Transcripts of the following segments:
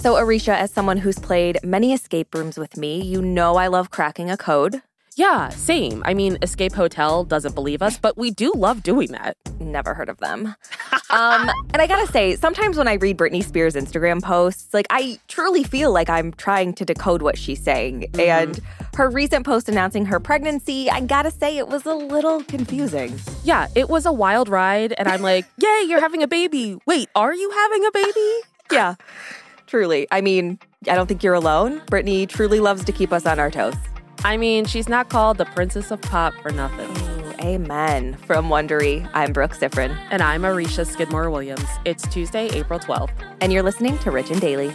So, Aricia, as someone who's played many escape rooms with me, you know I love cracking a code. Yeah, same. I mean, Escape Hotel doesn't believe us, but we do love doing that. Never heard of them. um, and I gotta say, sometimes when I read Britney Spears' Instagram posts, like I truly feel like I'm trying to decode what she's saying. Mm-hmm. And her recent post announcing her pregnancy, I gotta say, it was a little confusing. Yeah, it was a wild ride. And I'm like, yay, you're having a baby. Wait, are you having a baby? yeah, truly. I mean, I don't think you're alone. Britney truly loves to keep us on our toes. I mean, she's not called the Princess of Pop for nothing. Ooh, amen. From Wondery, I'm Brooke Siffrinn. And I'm Aricia Skidmore Williams. It's Tuesday, April 12th. And you're listening to Rich and Daily.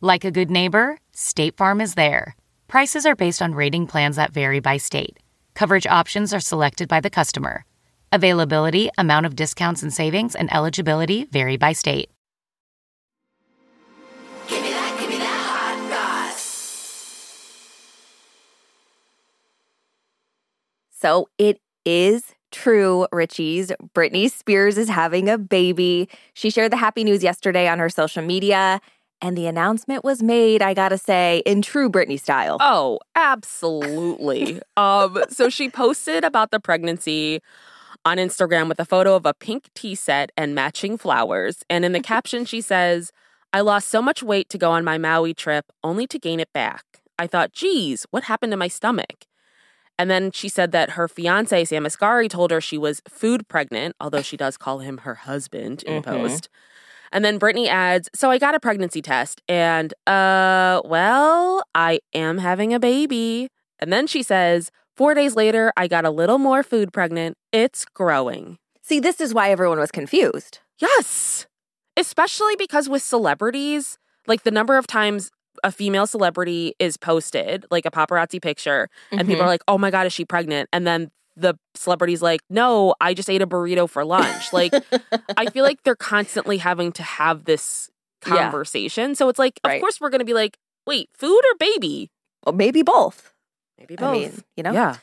Like a good neighbor, State Farm is there. Prices are based on rating plans that vary by state. Coverage options are selected by the customer. Availability, amount of discounts and savings, and eligibility vary by state. Give me that, give me that hot So it is true, Richie's. Britney Spears is having a baby. She shared the happy news yesterday on her social media. And the announcement was made, I gotta say, in true Britney style. Oh, absolutely. um, so she posted about the pregnancy on Instagram with a photo of a pink tea set and matching flowers. And in the caption, she says, I lost so much weight to go on my Maui trip only to gain it back. I thought, geez, what happened to my stomach? And then she said that her fiance, Sam Asghari, told her she was food pregnant, although she does call him her husband in mm-hmm. post. And then Britney adds, So I got a pregnancy test and, uh, well, I am having a baby. And then she says, Four days later, I got a little more food pregnant. It's growing. See, this is why everyone was confused. Yes. Especially because with celebrities, like the number of times a female celebrity is posted, like a paparazzi picture, and mm-hmm. people are like, oh my God, is she pregnant? And then the celebrity's like, no, I just ate a burrito for lunch. Like, I feel like they're constantly having to have this conversation. Yeah. So it's like, right. of course, we're going to be like, wait, food or baby? Well, maybe both. Maybe both. I mean, you know? Yeah.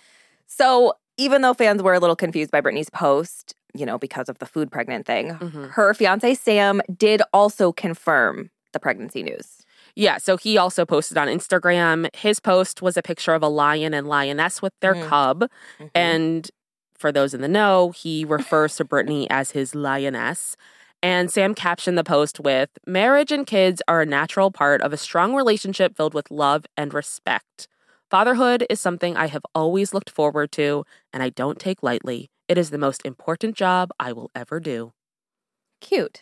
So even though fans were a little confused by Britney's post, you know, because of the food pregnant thing, mm-hmm. her fiance Sam did also confirm the pregnancy news. Yeah, so he also posted on Instagram. His post was a picture of a lion and lioness with their mm-hmm. cub. Mm-hmm. And for those in the know, he refers to Britney as his lioness. And Sam captioned the post with Marriage and kids are a natural part of a strong relationship filled with love and respect. Fatherhood is something I have always looked forward to, and I don't take lightly. It is the most important job I will ever do. Cute.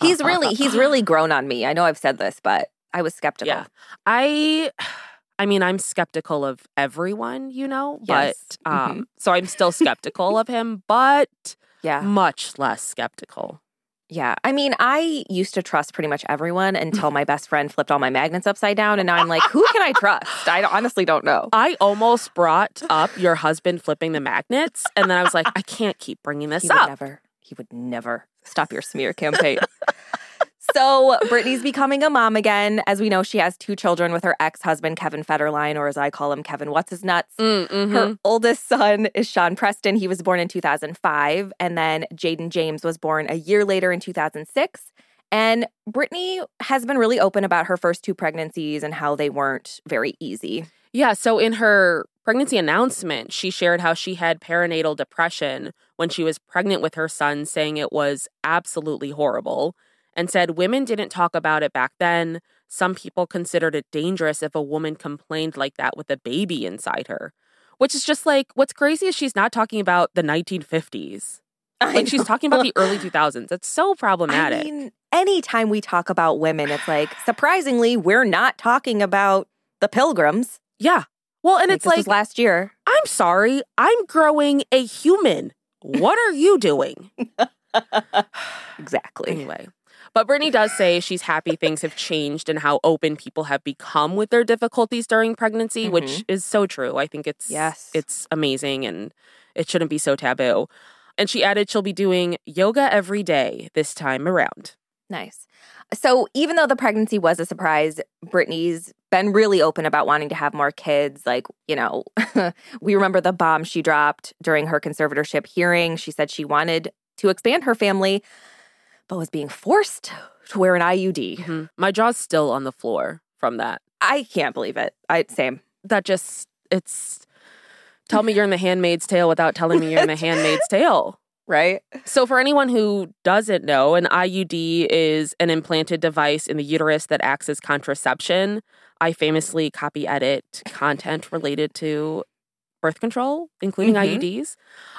He's really he's really grown on me. I know I've said this, but I was skeptical. Yeah. I I mean, I'm skeptical of everyone, you know, Yes. but um so I'm still skeptical of him, but Yeah. much less skeptical. Yeah. I mean, I used to trust pretty much everyone until my best friend flipped all my magnets upside down. And now I'm like, who can I trust? I don't- honestly don't know. I almost brought up your husband flipping the magnets, and then I was like, I can't keep bringing this up. He would never, he would never stop your smear campaign. so Britney's becoming a mom again. As we know, she has two children with her ex-husband, Kevin Federline, or as I call him, Kevin What's His Nuts. Mm, mhm. Her oldest son is Sean Preston. He was born in 2005. And then Jayden James was born a year later in 2006. And Britney has been really open about her first two pregnancies and how they weren't very easy. Yeah. So in her pregnancy announcement, she shared how she had perinatal depression when she was pregnant with her son, saying it was absolutely horrible, and said women didn't talk about it back then. Some people considered it dangerous if a woman complained like that with a baby inside her, which is just like what's crazy is she's not talking about the 1950s. I Like she's talking about the early 2000s. That's so problematic. I mean, anytime we talk about women, it's like, surprisingly, we're not talking about the pilgrims. yeah. Well, and Like, it's like last year. I'm sorry, I'm growing a human. What are you doing? Exactly. Anyway. But Britney does say she's happy things have changed and how open people have become with their difficulties during pregnancy, which mm-hmm. is so true. I think it's Yes. it's amazing and it shouldn't be so taboo. And she added she'll be doing yoga every day this time around. Nice. So even though the pregnancy was a surprise, Britney's been really open about wanting to have more kids. Like, you know, we remember the bomb she dropped during her conservatorship hearing. She said she wanted to expand her family, but was being forced to wear an IUD. Mhm. My jaw's still on the floor from that. I can't believe it. I same. That just it's tell me you're in the handmaid's tale without telling me you're in the handmaid's tale. Right? So, for anyone who doesn't know, an IUD is an implanted device in the uterus that acts as contraception. I famously copy edit content related to birth control, including Mhm. IUDs.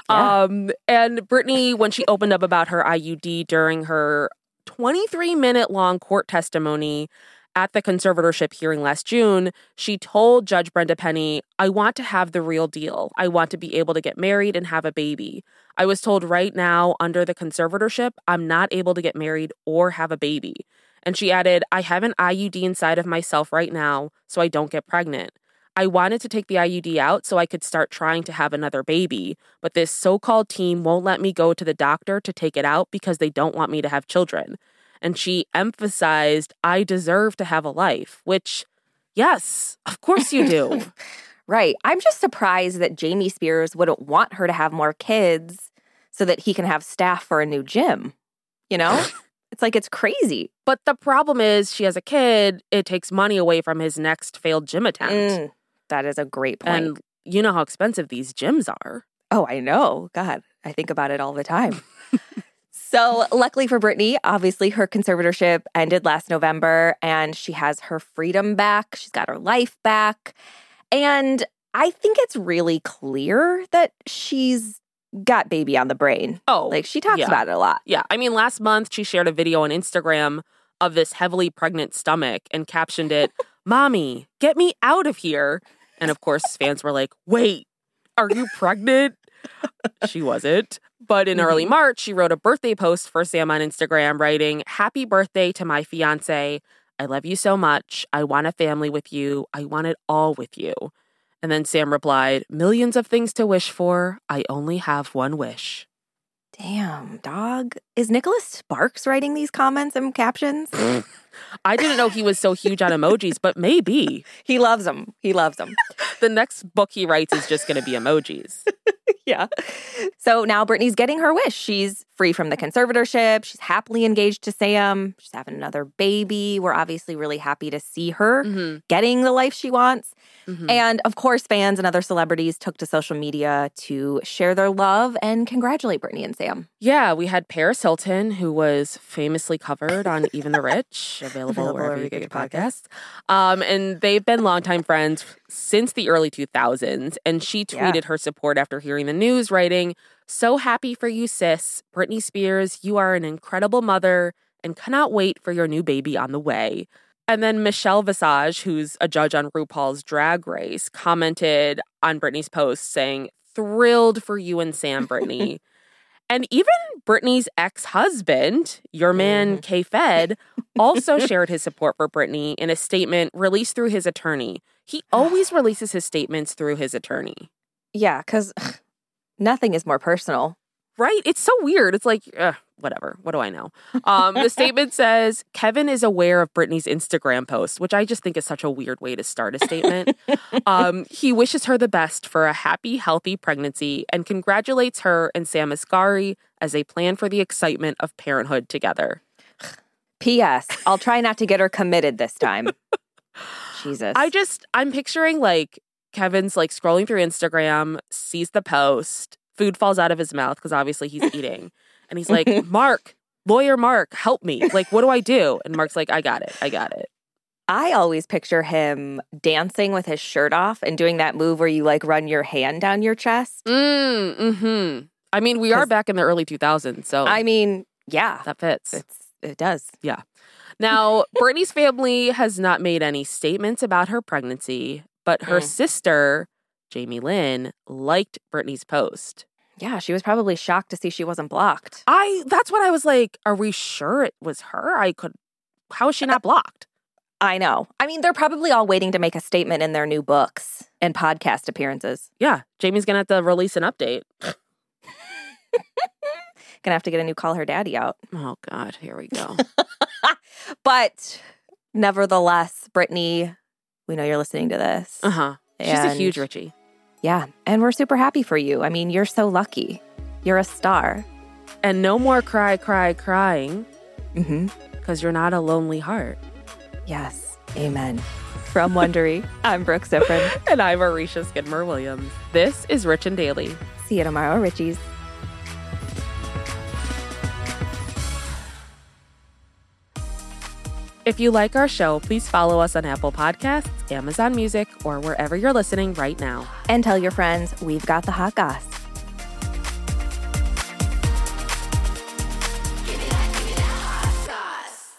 Yeah. Um, and Britney, when she opened up about her IUD during her 23 minute long court testimony at the conservatorship hearing last June, she told Judge Brenda Penny, I want to have the real deal. I want to be able to get married and have a baby. I was told right now, under the conservatorship, I'm not able to get married or have a baby. And she added, I have an IUD inside of myself right now, so I don't get pregnant. I wanted to take the IUD out so I could start trying to have another baby, but this so called team won't let me go to the doctor to take it out because they don't want me to have children. And she emphasized, I deserve to have a life, which, yes, of course you do. Right. I'm just surprised that Jamie Spears wouldn't want her to have more kids so that he can have staff for a new gym. You know? it's like it's crazy. but the problem is, she has a kid, it takes money away from his next failed gym attempt. Mm, that is a great point. And you know how expensive these gyms are. oh, I know. God, I think about it all the time. so, luckily for Britney, obviously her conservatorship ended last November and she has her freedom back. She's got her life back. And I think it's really clear that she's got baby on the brain. Oh, Like she talks yeah. about it a lot. Yeah. I mean, last month she shared a video on Instagram of this heavily pregnant stomach and captioned it, Mommy, get me out of here. And of course, fans were like, Wait, are you pregnant? she wasn't. But in early mm-hmm. March, she wrote a birthday post for Sam on Instagram, writing, Happy birthday to my fiance. I love you so much. I want a family with you. I want it all with you. And then Sam replied, Millions of things to wish for. I only have one wish. Damn, dog. Is Nicholas Sparks writing these comments and captions? I didn't know he was so huge on emojis, but maybe he loves them. He loves them. the next book he writes is just going to be emojis. yeah. So now Britney's getting her wish. She's free from the conservatorship. She's happily engaged to Sam. She's having another baby. We're obviously really happy to see her Mm-hmm. getting the life she wants. Mhm. And of course, fans and other celebrities took to social media to share their love and congratulate Britney and Sam. Yeah, we had Paris Hilton, who was famously covered on Even the Rich, available, Available wherever you get your podcasts. Um, and they've been longtime friends since the early 2000s. And she Yeah. tweeted her support after hearing the News, writing, So happy for you, sis. Britney Spears, you are an incredible mother and cannot wait for your new baby on the way. And then Michelle Visage, who's a judge on RuPaul's Drag Race, commented on Britney's post saying, Thrilled for you and Sam, Britney. And even Britney's ex husband, your man mm-hmm. K Fed, also shared his support for Britney in a statement released through his attorney. He always releases his statements through his attorney. Yeah, because nothing is more personal. Right? It's so weird. It's like, ugh, whatever. What do I know? Um, the statement says Kevin is aware of Britney's Instagram post, which I just think is such a weird way to start a statement. um, he wishes her the best for a happy, healthy pregnancy and congratulates her and Sam Asghari as they plan for the excitement of parenthood together. P.S. I'll try not to get her committed this time. Jesus. I just, I'm picturing like Kevin's like scrolling through Instagram, sees the post, food falls out of his mouth because obviously he's eating. And he's like, Mark, lawyer Mark, help me. Like, what do I do? And Mark's like, I got it. I got it. I always picture him dancing with his shirt off and doing that move where you like run your hand down your chest. Mm, hmm I mean, we are back in the early 2000s, so I mean, yeah, that fits. it's it does. Yeah. Now, Britney's family has not made any statements about her pregnancy, but her Mm. sister, Jamie Lynn, liked Britney's post. Yeah, she was probably shocked to see she wasn't blocked. I that's what I was like, are we sure it was her? I could how is she not blocked? I know. I mean, they're probably all waiting to make a statement in their new books and podcast appearances. Yeah, Jamie's gonna have to release an update. Gonna have to get a new call her daddy out. Oh God, here we go. But nevertheless, Britney, we know you're listening to this. Uh huh. She's a huge Richie. Yeah, and we're super happy for you. I mean, you're so lucky. You're a star. And no more cry, cry, crying, Mm-hmm. because you're not a lonely heart. Yes. Amen. From Wondery, I'm Brooke Siffrinn. And I'm Aricia Skidmore Williams. This is Rich and Daily. See you tomorrow, Richies. If you like our show, please follow us on Apple Podcasts, Amazon Music, or wherever you're listening right now. And tell your friends we've got the hot goss. Give me that, give me that hot sauce.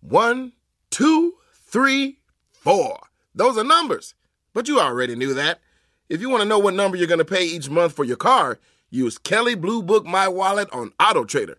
One, two, three, four. Those are numbers. But you already knew that. If you want to know what number you're going to pay each month for your car, use Kelley Blue Book My Wallet on Auto Trader.